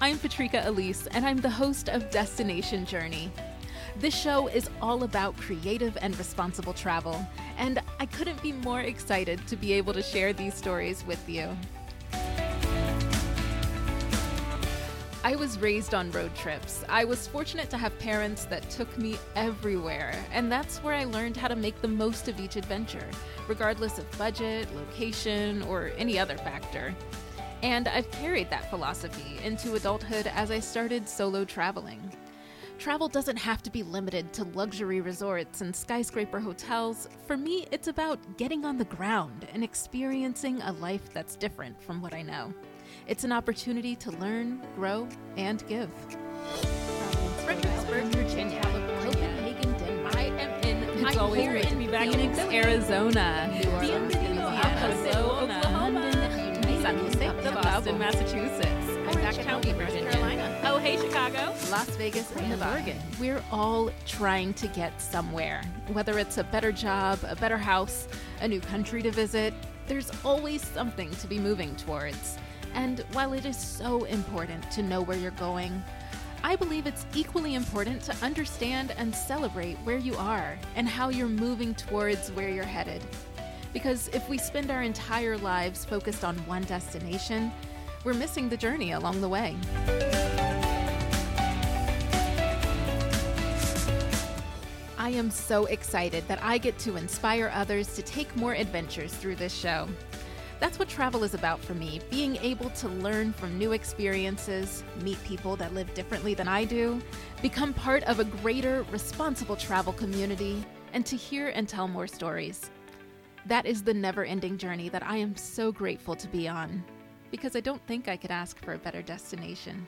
I'm Patrika Alis, and I'm the host of Destination Journey. This show is all about creative and responsible travel, and I couldn't be more excited to be able to share these stories with you. I was raised on road trips. I was fortunate to have parents that took me everywhere, and that's where I learned how to make the most of each adventure, regardless of budget, location, or any other factor. And I've carried that philosophy into adulthood as I started solo traveling. Travel doesn't have to be limited to luxury resorts and skyscraper hotels. For me, it's about getting on the ground and experiencing a life that's different from what I know. It's an opportunity to learn, grow, and give. Fredericksburg, Virginia, Copenhagen, Denmark. I am in. It's I'm always great to be back in Phoenix, Arizona. New Orleans, Louisiana, Hello, Oklahoma, Boston, Massachusetts, I'm Orange County, Virginia. Carolina. Oh, hey, Chicago. Las Vegas, and Nevada. Oregon. We're all trying to get somewhere. Whether it's a better job, a better house, a new country to visit, there's always something to be moving towards. And while it is so important to know where you're going, I believe it's equally important to understand and celebrate where you are and how you're moving towards where you're headed. Because if we spend our entire lives focused on one destination, we're missing the journey along the way. I am so excited that I get to inspire others to take more adventures through this show. That's what travel is about for me being able to learn from new experiences, meet people that live differently than I do, become part of a greater, responsible travel community, and to hear and tell more stories. That is the never ending journey that I am so grateful to be on, because I don't think I could ask for a better destination.